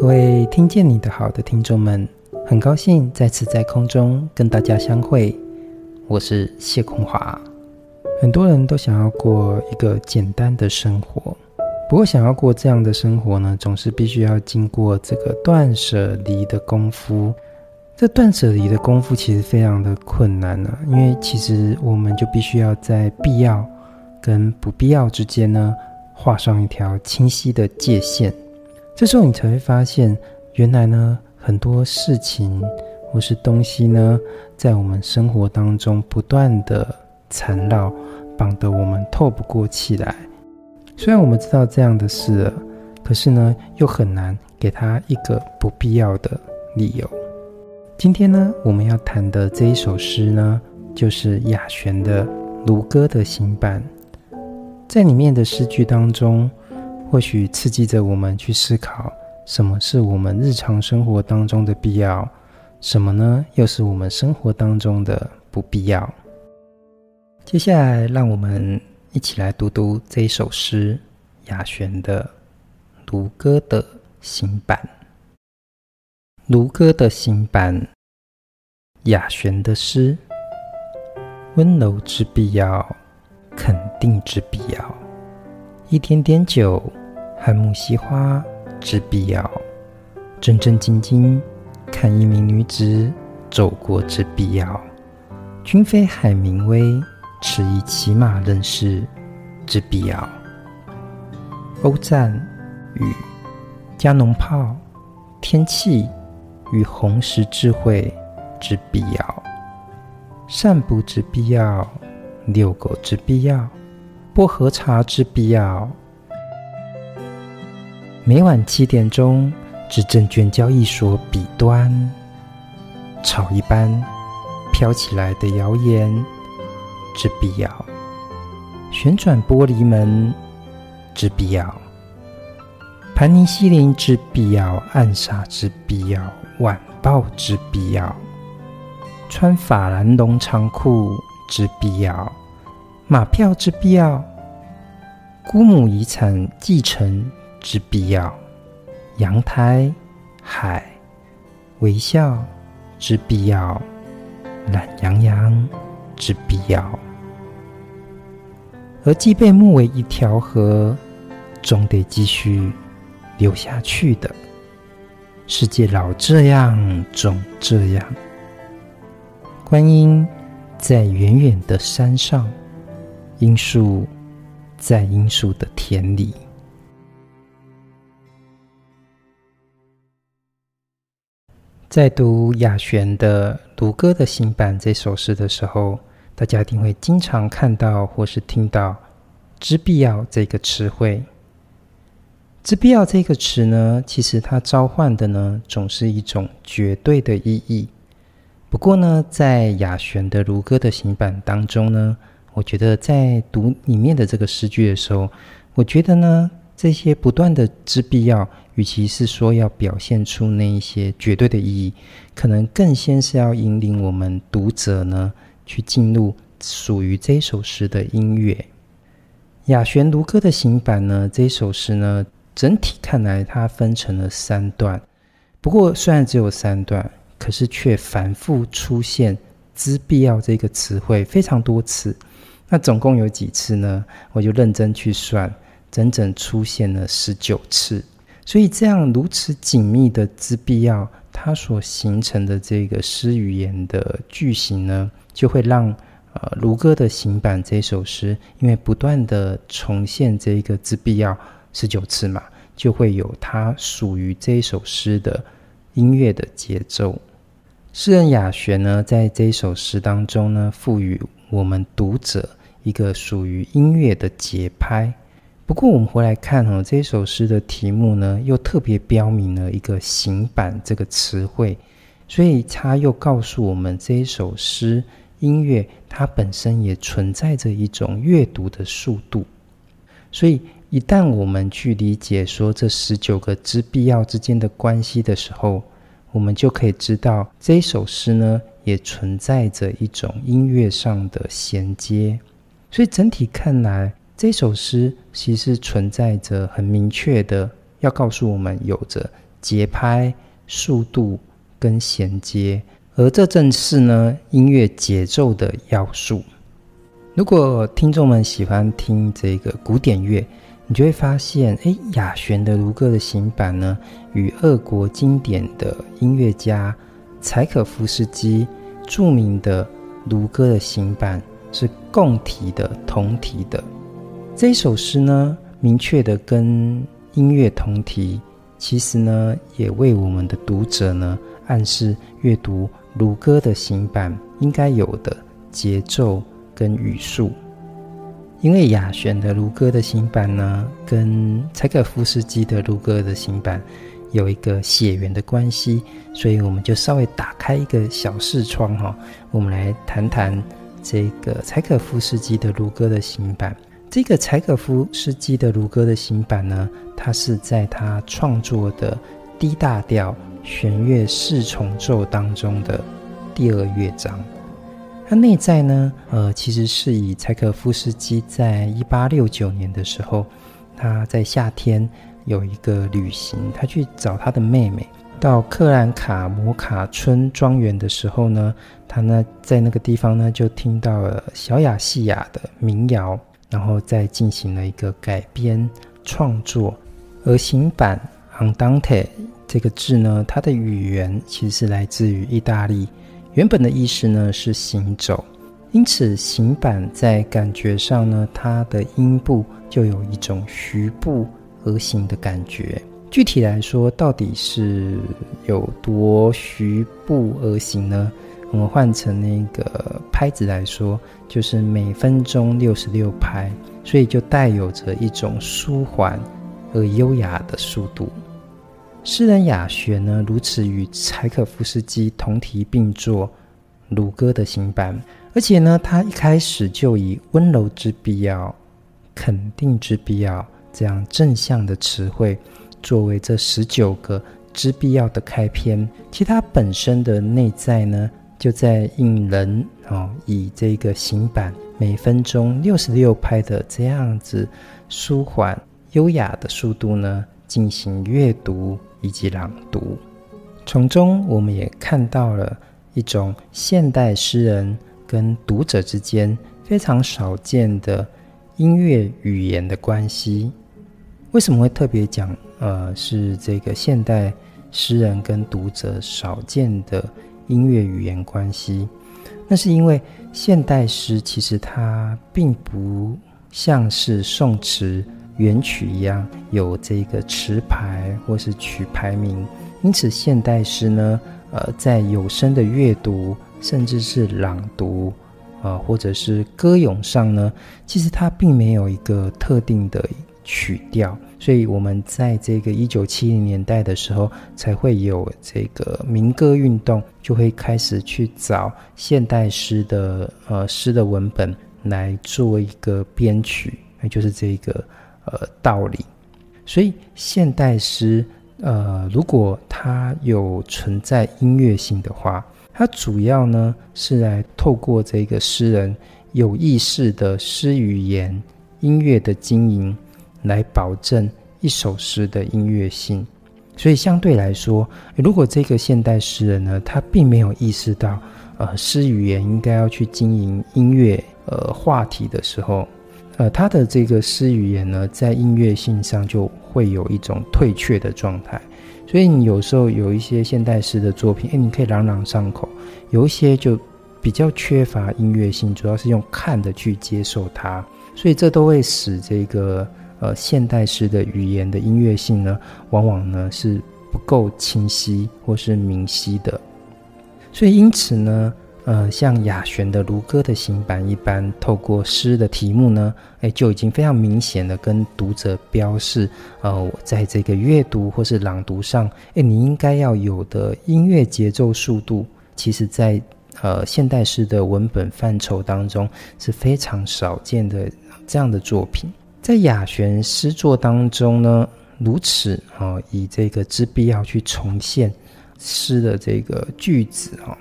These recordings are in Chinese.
各位听见你的好的听众们，很高兴再次在空中跟大家相会。我是谢空华。很多人都想要过一个简单的生活，不过想要过这样的生活呢，总是必须要经过这个断舍离的功夫。这断舍离的功夫其实非常的困难呢，因为其实我们就必须要在必要跟不必要之间呢，画上一条清晰的界限。这时候你才会发现，原来呢，很多事情或是东西呢，在我们生活当中不断的缠绕，绑得我们透不过气来。虽然我们知道这样的事了，可是呢，又很难给他一个不必要的理由。今天呢，我们要谈的这一首诗呢，就是雅璇的《卢歌的行板》。在里面的诗句当中，或许刺激着我们去思考，什么是我们日常生活当中的必要，什么呢？又是我们生活当中的不必要。接下来，让我们一起来读读这一首诗，雅璇的《卢歌的行板》。《卢歌的行板》，雅璇的诗，温柔之必要，肯定之必要，一点点酒。和木惜花之必要，正正经经看一名女子走过之必要，君非海明威，迟疑骑马认识之必要，欧战与加农炮，天气与红石智慧之必要，散步之必要，遛狗之必要，薄荷茶之必要。每晚七点钟至证券交易所彼端，草一般飘起来的谣言之必要，旋转玻璃门之必要，盘尼西林之必要，暗杀之必要，晚报之必要，穿法兰绒长裤之必要，马票之必要，姑母遗产继承。之必要，阳台、海、微笑之必要，懒洋洋之必要，而既被目为一条河，总得继续流下去的世界，老这样，总这样。观音在远远的山上，罂粟在罂粟的田里。在读雅璇的《卢歌的新版》这首诗的时候，大家一定会经常看到或是听到“之必要”这个词汇。“之必要”这个词呢，其实它召唤的呢，总是一种绝对的意义。不过呢，在雅璇的《卢歌的行版》当中呢，我觉得在读里面的这个诗句的时候，我觉得呢，这些不断的“之必要”。与其是说要表现出那一些绝对的意义，可能更先是要引领我们读者呢，去进入属于这首诗的音乐。雅璇卢歌的行版呢，这首诗呢，整体看来它分成了三段。不过虽然只有三段，可是却反复出现“之必要”这个词汇非常多次。那总共有几次呢？我就认真去算，整整出现了十九次。所以，这样如此紧密的之必要，它所形成的这个诗语言的句型呢，就会让呃卢歌的行板这首诗，因为不断的重现这个之必要十九次嘛，就会有它属于这一首诗的音乐的节奏。诗人雅璇呢，在这首诗当中呢，赋予我们读者一个属于音乐的节拍。不过，我们回来看哦，这首诗的题目呢，又特别标明了一个“行板”这个词汇，所以它又告诉我们，这一首诗音乐它本身也存在着一种阅读的速度。所以，一旦我们去理解说这十九个之必要之间的关系的时候，我们就可以知道，这一首诗呢，也存在着一种音乐上的衔接。所以，整体看来，这首诗其实存在着很明确的，要告诉我们有着节拍、速度跟衔接，而这正是呢音乐节奏的要素。如果听众们喜欢听这个古典乐，你就会发现，哎，雅旋的卢歌的行板呢，与俄国经典的音乐家柴可夫斯基著名的卢歌的行板是共题的、同题的。这一首诗呢，明确的跟音乐同题，其实呢，也为我们的读者呢，暗示阅读卢歌的行板应该有的节奏跟语速。因为雅旋的卢歌的行板呢，跟柴可夫斯基的卢歌的行板有一个血缘的关系，所以我们就稍微打开一个小视窗哈，我们来谈谈这个柴可夫斯基的卢歌的行板。这个柴可夫斯基的如歌的行板呢，它是在他创作的 D 大调弦乐四重奏当中的第二乐章。它内在呢，呃，其实是以柴可夫斯基在一八六九年的时候，他在夏天有一个旅行，他去找他的妹妹，到克兰卡摩卡村庄园的时候呢，他呢在那个地方呢就听到了小雅细亚的民谣，然后再进行了一个改编创作。而行板 andante 这个字呢，它的语言其实是来自于意大利。原本的意思呢是行走，因此行板在感觉上呢，它的音部就有一种徐步而行的感觉。具体来说，到底是有多徐步而行呢？我们换成那个拍子来说，就是每分钟六十六拍，所以就带有着一种舒缓而优雅的速度。诗人雅旋呢，如此与柴可夫斯基同题并作鲁歌的行板，而且呢，他一开始就以温柔之必要、肯定之必要这样正向的词汇作为这十九个之必要的开篇。其他本身的内在呢，就在引人哦，以这个行板每分钟六十六拍的这样子舒缓优雅的速度呢，进行阅读。以及朗读，从中我们也看到了一种现代诗人跟读者之间非常少见的音乐语言的关系。为什么会特别讲？呃，是这个现代诗人跟读者少见的音乐语言关系。那是因为现代诗其实它并不像是宋词。原曲一样有这个词牌或是曲牌名，因此现代诗呢，呃，在有声的阅读甚至是朗读，啊、呃，或者是歌咏上呢，其实它并没有一个特定的曲调，所以我们在这个一九七零年代的时候，才会有这个民歌运动，就会开始去找现代诗的呃诗的文本来做一个编曲，那就是这个。呃，道理。所以现代诗，呃，如果它有存在音乐性的话，它主要呢是来透过这个诗人有意识的诗语言音乐的经营，来保证一首诗的音乐性。所以相对来说，如果这个现代诗人呢，他并没有意识到，呃，诗语言应该要去经营音乐，呃，话题的时候。呃，他的这个诗语言呢，在音乐性上就会有一种退却的状态，所以你有时候有一些现代诗的作品，诶，你可以朗朗上口；有一些就比较缺乏音乐性，主要是用看的去接受它，所以这都会使这个呃现代诗的语言的音乐性呢，往往呢是不够清晰或是明晰的，所以因此呢。呃，像雅璇的卢歌的行板一般，透过诗的题目呢，哎，就已经非常明显的跟读者标示，呃，我在这个阅读或是朗读上，哎，你应该要有的音乐节奏速度，其实在呃现代诗的文本范畴当中是非常少见的这样的作品。在雅旋诗作当中呢，如此啊、以这个之必要去重现诗的这个句子啊。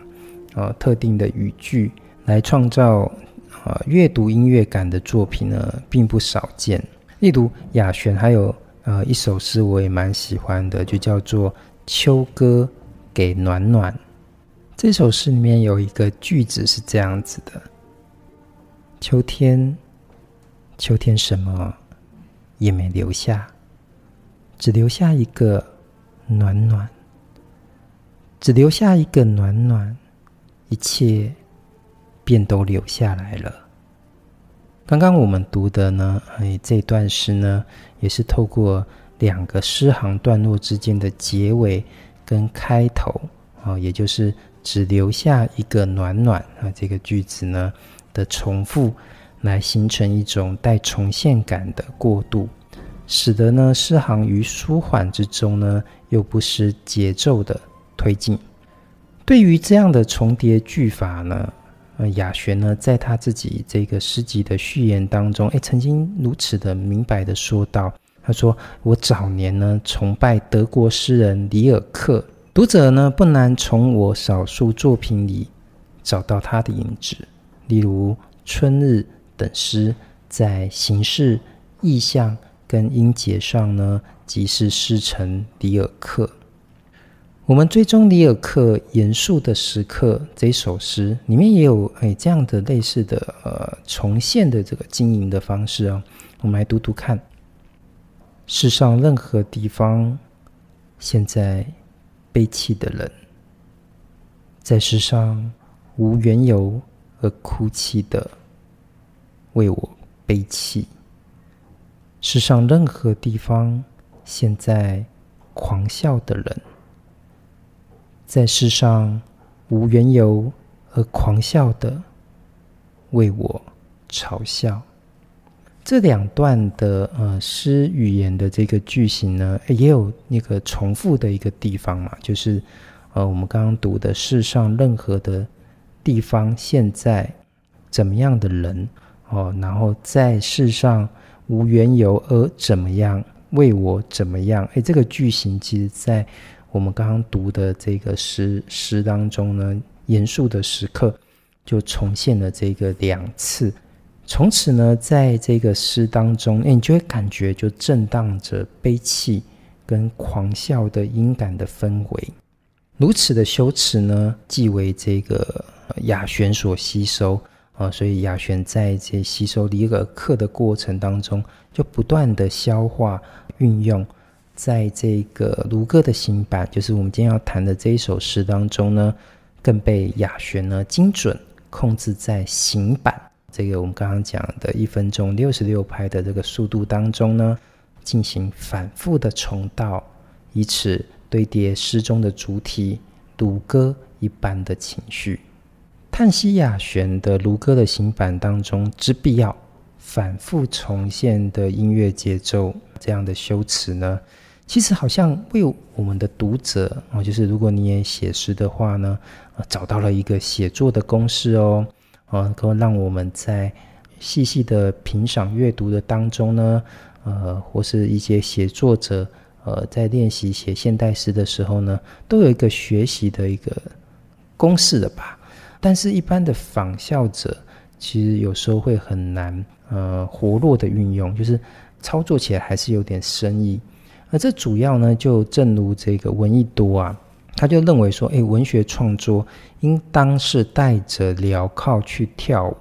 呃，特定的语句来创造呃阅读音乐感的作品呢，并不少见。例如雅旋还有呃一首诗我也蛮喜欢的，就叫做《秋歌给暖暖。这首诗里面有一个句子是这样子的：秋天，秋天什么也没留下，只留下一个暖暖，只留下一个暖暖，一切便都留下来了。刚刚我们读的呢，哎，这段诗呢，也是透过两个诗行段落之间的结尾跟开头啊，也就是。只留下一个暖暖啊，这个句子呢的重复，来形成一种带重现感的过渡，使得呢诗行于舒缓之中呢，又不失节奏的推进。对于这样的重叠句法呢，呃，雅璇呢在他自己这个诗集的序言当中，诶，曾经如此的明白的说道：“他说我早年呢崇拜德国诗人里尔克。”读者呢，不难从我少数作品里找到他的影子，例如《春日》等诗，在形式、意象跟音节上呢，即是诗成里尔克。我们追踪里尔克严肃的时刻这首诗里面也有哎这样的类似的呃重现的这个经营的方式啊，我们来读读看。世上任何地方，现在。悲泣的人，在世上无缘由而哭泣的，为我悲泣。世上任何地方现在狂笑的人，在世上无缘由而狂笑的，为我嘲笑。这两段的呃诗语言的这个句型呢，也有那个重复的一个地方嘛，就是呃我们刚刚读的世上任何的地方，现在怎么样的人哦，然后在世上无缘由而怎么样，为我怎么样？哎，这个句型其实在我们刚刚读的这个诗诗当中呢，严肃的时刻就重现了这个两次。从此呢，在这个诗当中，哎，你就会感觉就震荡着悲泣跟狂笑的音感的氛围。如此的修辞呢，既为这个雅璇所吸收啊，所以雅璇在这吸收里尔克的过程当中，就不断的消化运用，在这个卢歌的行板，就是我们今天要谈的这一首诗当中呢，更被雅璇呢精准控制在行板。这个我们刚刚讲的一分钟六十六拍的这个速度当中呢，进行反复的重蹈，以此堆叠诗中的主体卢歌一般的情绪。叹息雅选的卢歌的行板当中之必要，反复重现的音乐节奏，这样的修辞呢，其实好像为我们的读者啊，就是如果你也写诗的话呢，找到了一个写作的公式哦。啊，能够让我们在细细的品赏阅读的当中呢，呃，或是一些写作者，呃，在练习写现代诗的时候呢，都有一个学习的一个公式的吧。但是，一般的仿效者，其实有时候会很难，呃，活络的运用，就是操作起来还是有点生意。而这主要呢，就正如这个闻一多啊。他就认为说，诶，文学创作应当是带着镣铐去跳舞，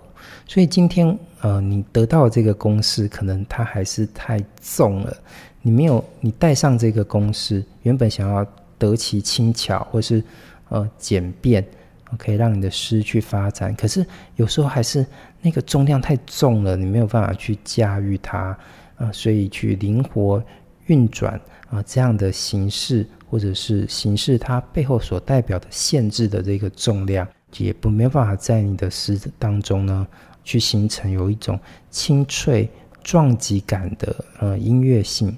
所以今天，呃，你得到这个公式，可能它还是太重了。你没有，你带上这个公式，原本想要得其轻巧，或是呃简便，可以让你的诗去发展，可是有时候还是那个重量太重了，你没有办法去驾驭它，啊、所以去灵活运转啊、这样的形式。或者是形式，它背后所代表的限制的这个重量，也不没有办法在你的诗当中呢，去形成有一种清脆撞击感的呃音乐性。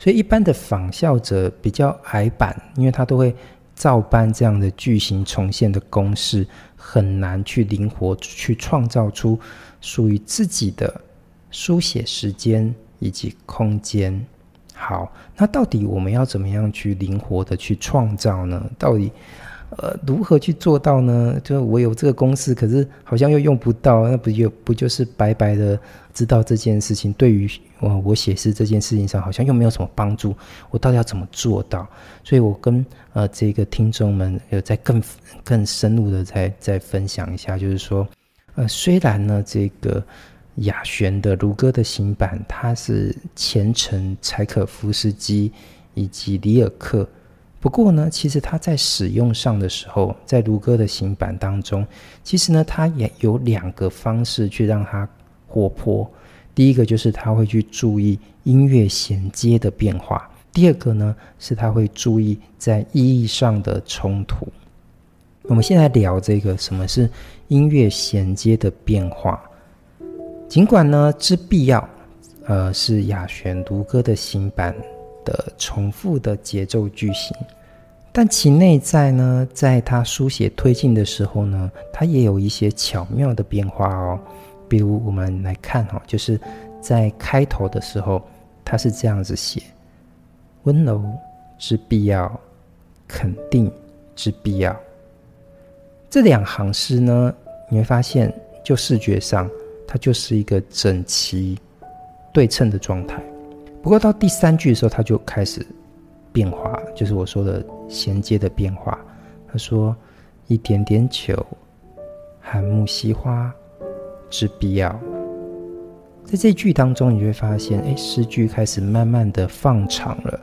所以一般的仿效者比较矮板，因为他都会照搬这样的句型重现的公式，很难去灵活去创造出属于自己的书写时间以及空间。好，那到底我们要怎么样去灵活的去创造呢？到底呃，如何去做到呢？就我有这个公式，可是好像又用不到，那不就不就是白白的知道这件事情？对于我我写诗这件事情上，好像又没有什么帮助。我到底要怎么做到？所以我跟呃这个听众们有在更更深入的再再分享一下，就是说，呃，虽然呢这个雅璇的如歌的行板，它是前承柴可夫斯基以及里尔克。不过呢，其实它在使用上的时候，在如歌的行板当中，其实呢，它也有两个方式去让它活泼。第一个就是它会去注意音乐衔接的变化；第二个呢，是它会注意在意义上的冲突。我们现在聊这个什么是音乐衔接的变化。尽管呢，之必要，呃，是雅璇如歌的行板。的重复的节奏句型，但其内在呢，在他书写推进的时候呢，它也有一些巧妙的变化哦。比如我们来看哈，就是在开头的时候，他是这样子写：温柔之必要，肯定之必要。这两行诗呢，你会发现，就视觉上，它就是一个整齐对称的状态。不过到第三句的时候，他就开始变化，就是我说的衔接的变化。他说：“一点点酒，含木樨花之必要。”在这句当中，你就会发现，哎，诗句开始慢慢的放长了。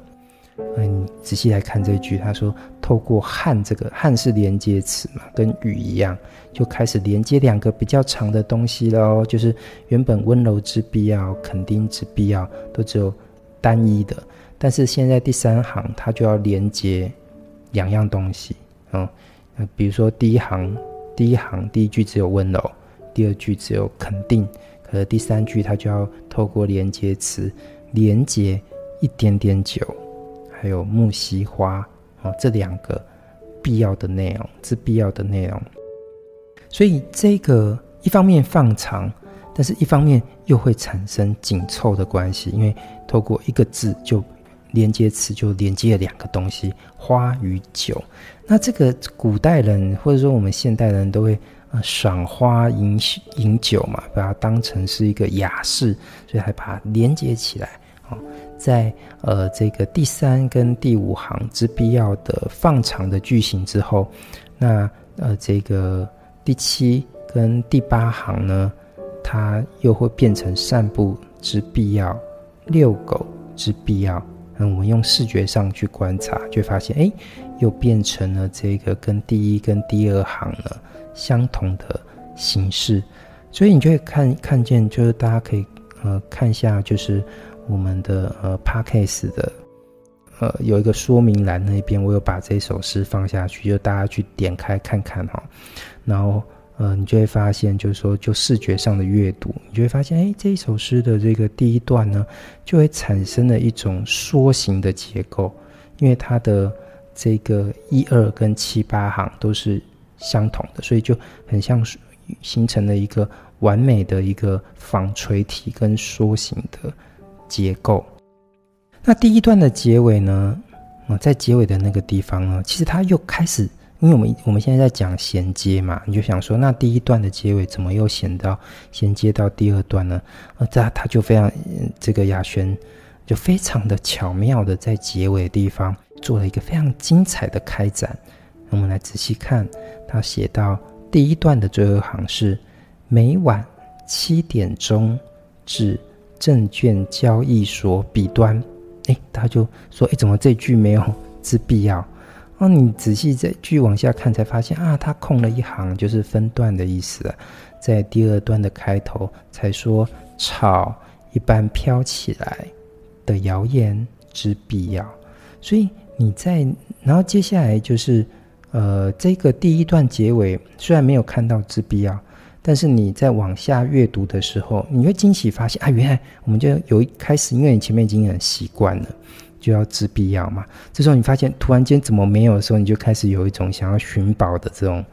嗯，仔细来看这句，他说：“透过汉这个汉是连接词嘛，跟与一样，就开始连接两个比较长的东西喽。就是原本温柔之必要，肯定之必要，都只有。”单一的，但是现在第三行它就要连接两样东西，嗯，比如说第一行，第一行第一句只有温柔，第二句只有肯定，可是第三句它就要透过连接词连接一点点酒，还有木樨花，哦，这两个必要的内容是必要的内容，所以这个一方面放长。但是，一方面又会产生紧凑的关系，因为透过一个字就连接词，就连接了两个东西：花与酒。那这个古代人或者说我们现代人都会呃赏花饮饮酒嘛，把它当成是一个雅事，所以还把它连接起来。哦，在呃这个第三跟第五行之必要的放长的句型之后，那呃这个第七跟第八行呢？它又会变成散步之必要，遛狗之必要。那我们用视觉上去观察，就发现，哎，又变成了这个跟第一跟第二行呢相同的形式。所以你就会看看见，就是大家可以呃看一下，就是我们的呃 Podcast 的呃有一个说明栏那边，我有把这首诗放下去，就大家去点开看看哈，然后。呃，你就会发现，就是说，就视觉上的阅读，你就会发现，哎，这一首诗的这个第一段呢，就会产生了一种梭形的结构，因为它的这个一二跟七八行都是相同的，所以就很像形成了一个完美的一个纺锤体跟梭形的结构。那第一段的结尾呢，啊，在结尾的那个地方呢，其实它又开始。因为我们我们现在在讲衔接嘛，你就想说，那第一段的结尾怎么又衔到衔接到第二段呢？呃，这他就非常这个雅轩就非常的巧妙的在结尾的地方做了一个非常精彩的开展。我们来仔细看，他写到第一段的最后一行是每晚七点钟至证券交易所彼端。诶，他就说，诶，怎么这句没有之必要？那你仔细再继续往下看，才发现啊，它空了一行，就是分段的意思。在第二段的开头才说草一般飘起来的谣言之必要。所以你在，然后接下来就是，呃，这个第一段结尾虽然没有看到之必要，但是你在往下阅读的时候，你会惊喜发现啊，原来我们就有一开始，因为你前面已经很习惯了。就要之必要嘛。这时候你发现突然间怎么没有的时候，你就开始有一种想要寻宝的这种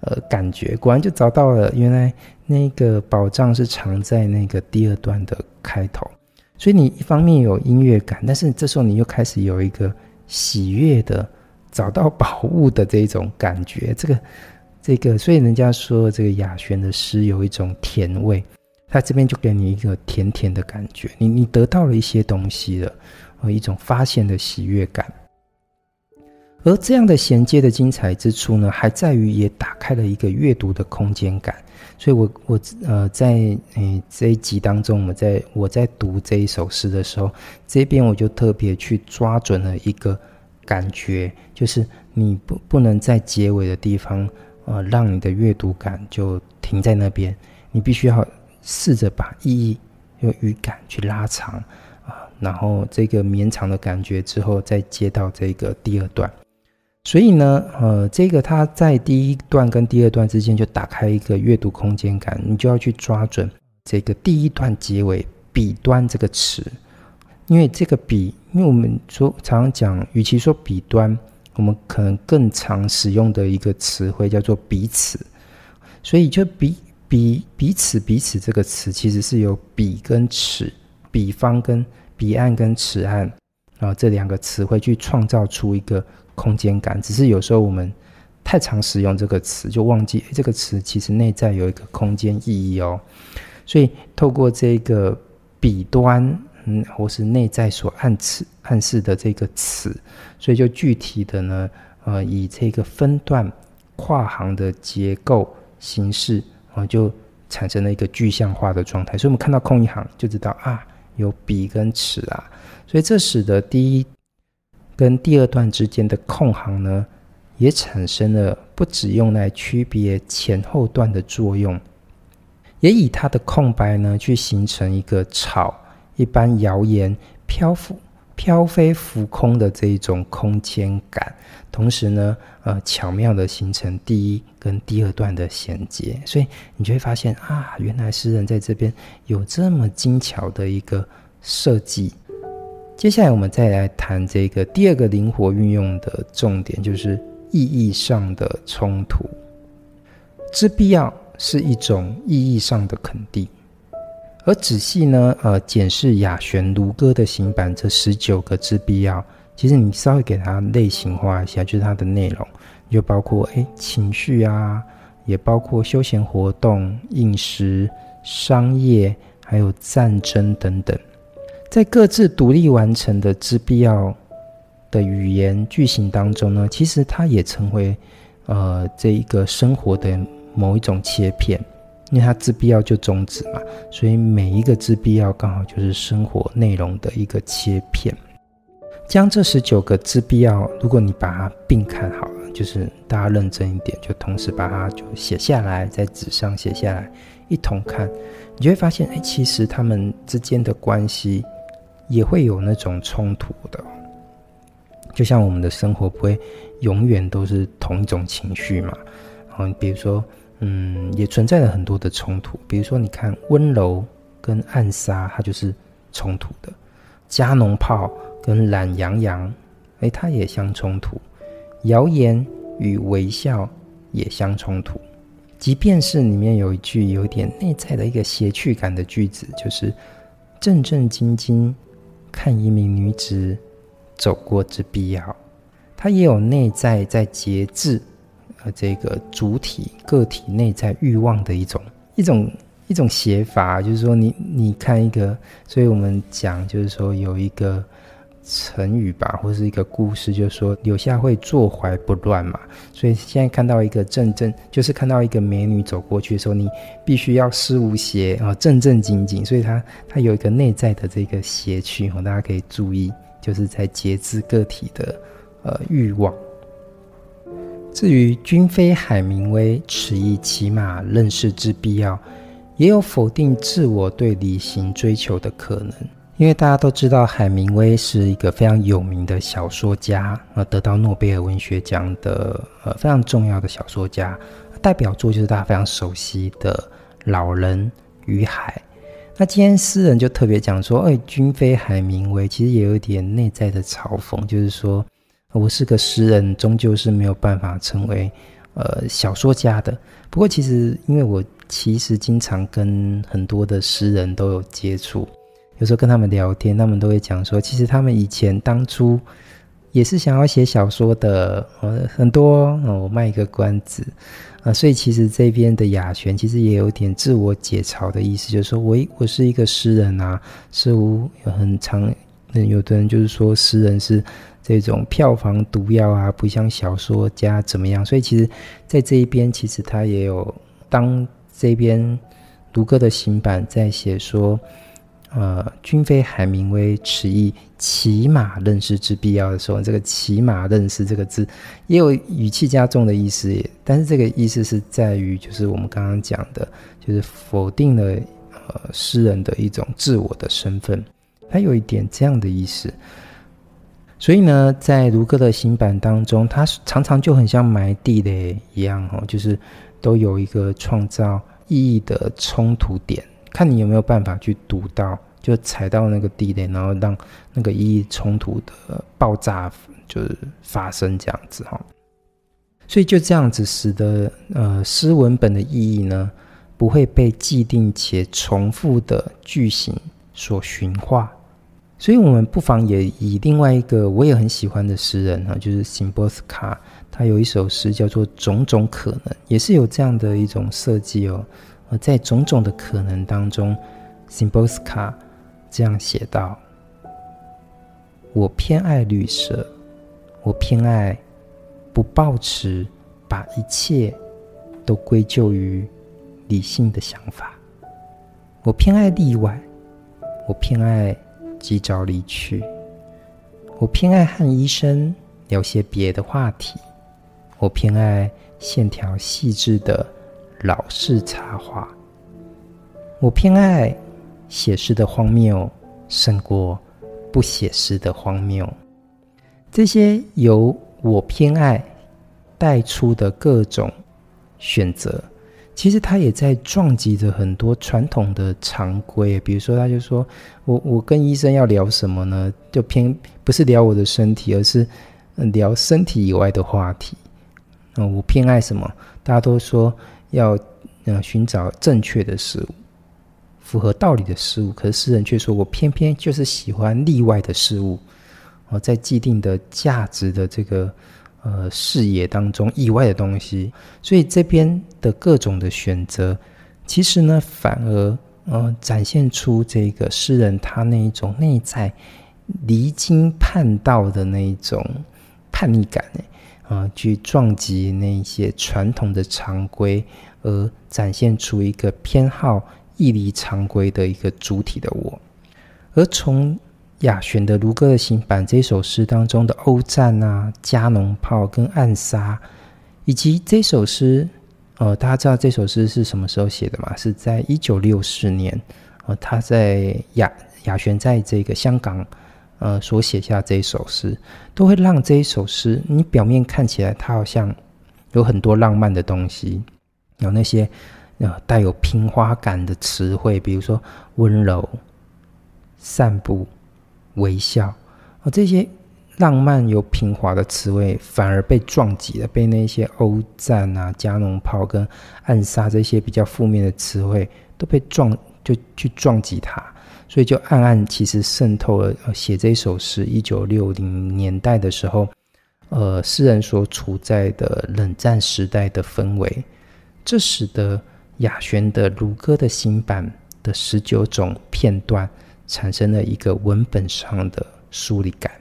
呃感觉。果然就找到了，原来那个宝藏是藏在那个第二段的开头。所以你一方面有音乐感，但是这时候你又开始有一个喜悦的找到宝物的这种感觉。这个这个，所以人家说这个雅玄的诗有一种甜味，他这边就给你一个甜甜的感觉，你你得到了一些东西了，和一种发现的喜悦感。而这样的衔接的精彩之处呢，还在于也打开了一个阅读的空间感。所以我，我呃，在诶、这一集当中，我在我在读这一首诗的时候，这边我就特别去抓准了一个感觉，就是你不不能在结尾的地方，呃，让你的阅读感就停在那边，你必须要试着把意义用语感去拉长、然后这个绵长的感觉之后，再接到这个第二段。所以呢，呃，这个它在第一段跟第二段之间就打开一个阅读空间感，你就要去抓准这个第一段结尾“彼端”这个词，因为这个“彼”，因为我们说常常讲，与其说“彼端”，我们可能更常使用的一个词汇叫做“彼此”，所以就“彼彼彼此彼此”这个词其实是由“彼”跟“此”，比方跟彼岸跟此岸，然后这两个词汇去创造出一个。空间感，只是有时候我们太常使用这个词，就忘记这个词其实内在有一个空间意义哦。所以透过这个彼端，嗯，或是内在所暗示暗示的这个词，所以就具体的呢，呃，以这个分段跨行的结构形式啊、呃，就产生了一个具象化的状态。所以我们看到空一行就知道啊，有笔跟尺啊，所以这使得第一。跟第二段之间的空行呢，也产生了不只用来区别前后段的作用，也以它的空白呢，去形成一个草一般谣言、漂浮、飘飞浮空的这一种空间感，同时呢，呃，巧妙地形成第一跟第二段的衔接，所以你就会发现啊，原来诗人在这边有这么精巧的一个设计。接下来我们再来谈这个第二个灵活运用的重点，就是意义上的冲突。之必要是一种意义上的肯定，而仔细呢，呃，检视雅玄卢歌的行板这十九个之必要，其实你稍微给它类型化一下，就是它的内容，就包括诶情绪啊，也包括休闲活动、饮食、商业，还有战争等等。在各自独立完成的之必要的语言句型当中呢，其实它也成为呃这一个生活的某一种切片，因为它自必要就终止嘛，所以每一个自必要刚好就是生活内容的一个切片。将这十九个自必要，如果你把它并看好了，就是大家认真一点，就同时把它就写下来，在纸上写下来，一同看，你就会发现，哎，其实他们之间的关系。也会有那种冲突的，就像我们的生活不会永远都是同一种情绪嘛。然后比如说，嗯，也存在了很多的冲突。比如说，你看温柔跟暗杀，它就是冲突的；加农炮跟懒洋洋，哎，它也相冲突；谣言与微笑也相冲突。即便是里面有一句有点内在的一个谐趣感的句子，就是正正经经。看一名女子走过之必要，它也有内在在节制，呃，这个主体个体内在欲望的一种一种一种写法，就是说你你看一个，所以我们讲就是说有一个。成语吧，或是一个故事，就是说柳下惠坐怀不乱嘛。所以现在看到一个正正，就是看到一个美女走过去的时候，你必须要施无邪啊，正正经经。所以它它有一个内在的这个邪趣，大家可以注意，就是在节制个体的呃欲望。至于君非海明威，此亦起码认识之必要，也有否定自我对理性追求的可能。因为大家都知道，海明威是一个非常有名的小说家，呃，得到诺贝尔文学奖的呃非常重要的小说家，代表作就是大家非常熟悉的《老人与海》。那今天诗人就特别讲说，哎，君非海明威，其实也有一点内在的嘲讽，就是说我是个诗人，终究是没有办法成为呃小说家的。不过其实，因为我其实经常跟很多的诗人都有接触。有时候跟他们聊天，他们都会讲说，其实他们以前当初也是想要写小说的，呃，很多，我卖一个关子，啊、所以其实这边的雅璇其实也有点自我解嘲的意思，就是说我我是一个诗人啊，似乎有很长，有的人就是说诗人是这种票房毒药啊，不像小说家怎么样，所以其实在这一边，其实他也有当这边卢哥的行版在写说。呃，君非海明威此意，骑马认识之必要的时候，这个“骑马认识”这个字也有语气加重的意思，但是这个意思是在于，就是我们刚刚讲的，就是否定了呃诗人的一种自我的身份，它有一点这样的意思。所以呢，在卢哥的行版当中，他常常就很像埋地雷一样哦，就是都有一个创造意义的冲突点。看你有没有办法去读到，就踩到那个地雷，然后让那个意义冲突的爆炸就是发生这样子哈。所以就这样子使得呃诗文本的意义呢，不会被既定且重复的句型所驯化。所以我们不妨也以另外一个我也很喜欢的诗人哈，就是 Szymborska，他有一首诗叫做《种种可能》，也是有这样的一种设计哦。在种种的可能当中，Szymborska 这样写道：“我偏爱绿色，我偏爱不抱持把一切都归咎于理性的想法。我偏爱例外，我偏爱及早离去，我偏爱和医生聊些别的话题，我偏爱线条细致的。”老式插画，我偏爱写诗的荒谬胜过不写诗的荒谬。这些由我偏爱带出的各种选择，其实他也在撞击着很多传统的常规。比如说，他就说我我跟医生要聊什么呢？就偏不是聊我的身体，而是聊身体以外的话题。嗯，我偏爱什么？大家都说。要呃寻找正确的事物，符合道理的事物，可是诗人却说：“我偏偏就是喜欢例外的事物。”哦，在既定的价值的这个呃视野当中以外的东西，所以这边的各种的选择，其实呢，反而呃展现出这个诗人他那一种内在离经叛道的那一种叛逆感呢。啊，去撞击那些传统的常规，而展现出一个偏好异离常规的一个主体的我。而从雅璇的《卢哥的行版》这首诗当中的欧战啊、加农炮跟暗杀，以及这首诗，呃，大家知道这首诗是什么时候写的吗？是在一九六四年，呃，他在雅雅璇在这个香港。呃，所写下这首诗，都会让这一首诗，你表面看起来它好像有很多浪漫的东西，有那些呃带有平花感的词汇，比如说温柔、散步、微笑，哦，这些浪漫又平滑的词汇，反而被撞击了，被那些欧战啊、加农炮跟暗杀这些比较负面的词汇都被撞，就去撞击它。所以就暗暗其实渗透了，写这首诗一九六零年代的时候，呃，诗人所处在的冷战时代的氛围，这使得雅璇的《如歌的新版》的十九种片段产生了一个文本上的疏离感。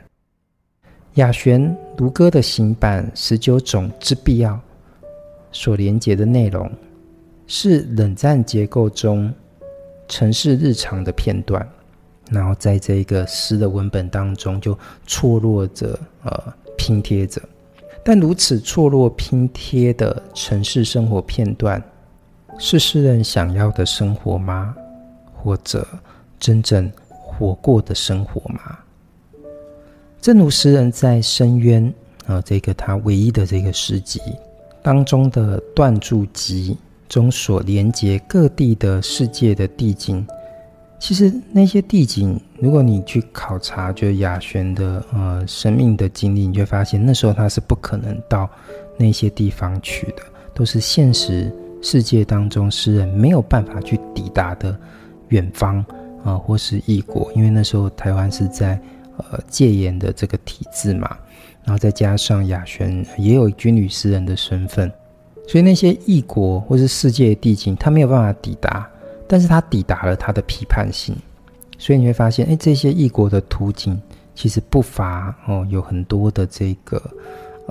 雅璇《卢歌的行版》十九种之必要所连接的内容，是冷战结构中。城市日常的片段，然后在这个诗的文本当中就错落着，呃，拼贴着。但如此错落拼贴的城市生活片段，是诗人想要的生活吗？或者真正我过的生活吗？正如诗人在《深渊》啊，这个他唯一的这个诗集当中的断柱集。中所连接各地的世界的地景，其实那些地景，如果你去考察，就雅璇的呃生命的经历，你就发现那时候他是不可能到那些地方去的，都是现实世界当中诗人没有办法去抵达的远方啊、或是异国，因为那时候台湾是在呃戒严的这个体制嘛，然后再加上亚玄也有军旅诗人的身份，所以那些异国或是世界的地景，他没有办法抵达，但是他抵达了他的批判性。所以你会发现，哎，这些异国的图景其实不乏哦，有很多的这个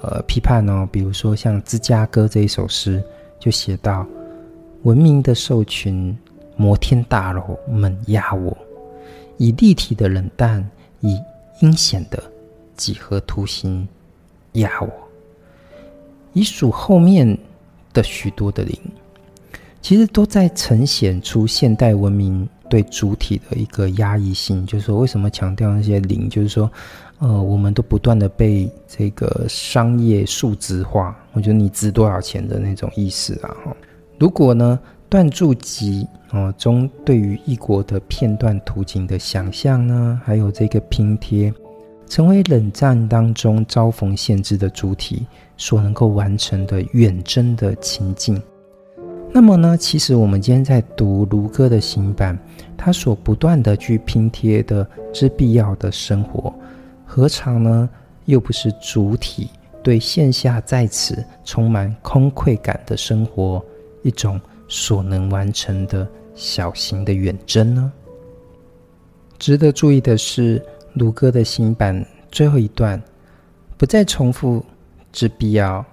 呃批判哦，比如说像《芝加哥》这一首诗，就写到：文明的兽群，摩天大楼猛压我，以立体的冷淡，以阴险的。几何图形压我，以数后面的许多的零，其实都在呈现出现代文明对主体的一个压抑性。就是说，为什么强调那些零？就是说，呃，我们都不断的被这个商业数值化，我觉得你值多少钱的那种意思啊。如果呢，断注集啊中对于异国的片段图景的想象呢，还有这个拼贴。成为冷战当中遭逢限制的主体所能够完成的远征的情境。那么呢，其实我们今天在读卢哥的行版，他所不断的去拼贴的之必要的生活，何尝呢又不是主体对现下在此充满空匮感的生活一种所能完成的小型的远征呢？值得注意的是。卢哥的行版最后一段不再重复之必要，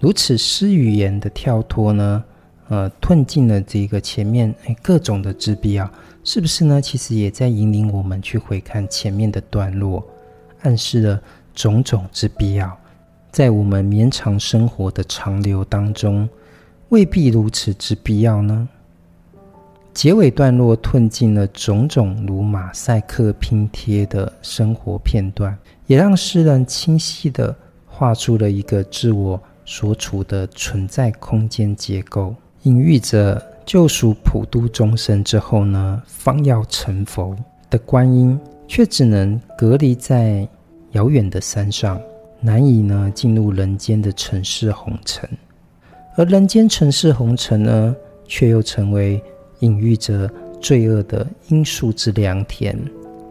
如此诗语言的跳脱呢？呃，褪尽了这个前面各种的之必要，是不是呢？其实也在引领我们去回看前面的段落，暗示了种种之必要，在我们绵长生活的长流当中，未必如此之必要呢？结尾段落褪尽了种种如马赛克拼贴的生活片段，也让诗人清晰地画出了一个自我所处的存在空间结构，隐喻着救赎普度众生之后呢，方要成佛的观音，却只能隔离在遥远的山上，难以呢进入人间的尘世红尘，而人间尘世红尘呢，却又成为。隐喻着罪恶的罂粟之良田，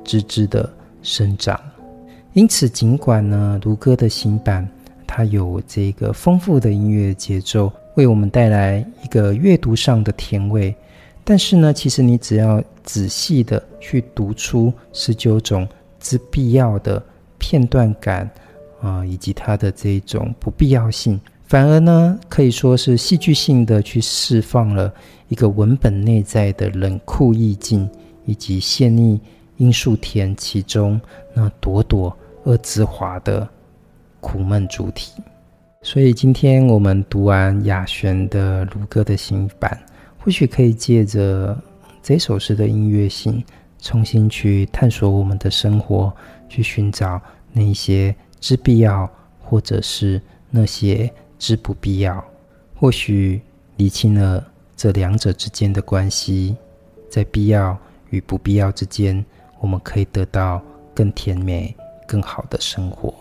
吱吱的生长。因此，尽管呢，卢哥的行版它有这个丰富的音乐节奏，为我们带来一个阅读上的甜味，但是呢，其实你只要仔细的去读出十九种之必要的片段感啊、以及它的这种不必要性。反而呢，可以说是戏剧性的去释放了一个文本内在的冷酷意境，以及陷溺罂粟田其中那朵朵恶之华的苦闷主题。所以今天我们读完雅玄的如歌的新版，或许可以借着这首诗的音乐性，重新去探索我们的生活，去寻找那些之必要，或者是那些。之不必要，或许厘清了这两者之间的关系，在必要与不必要之间，我们可以得到更甜美、更好的生活。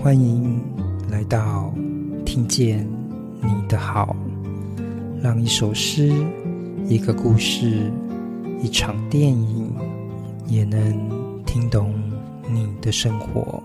欢迎来到听见你的好，让一首诗，一个故事。一场电影也能听懂你的生活。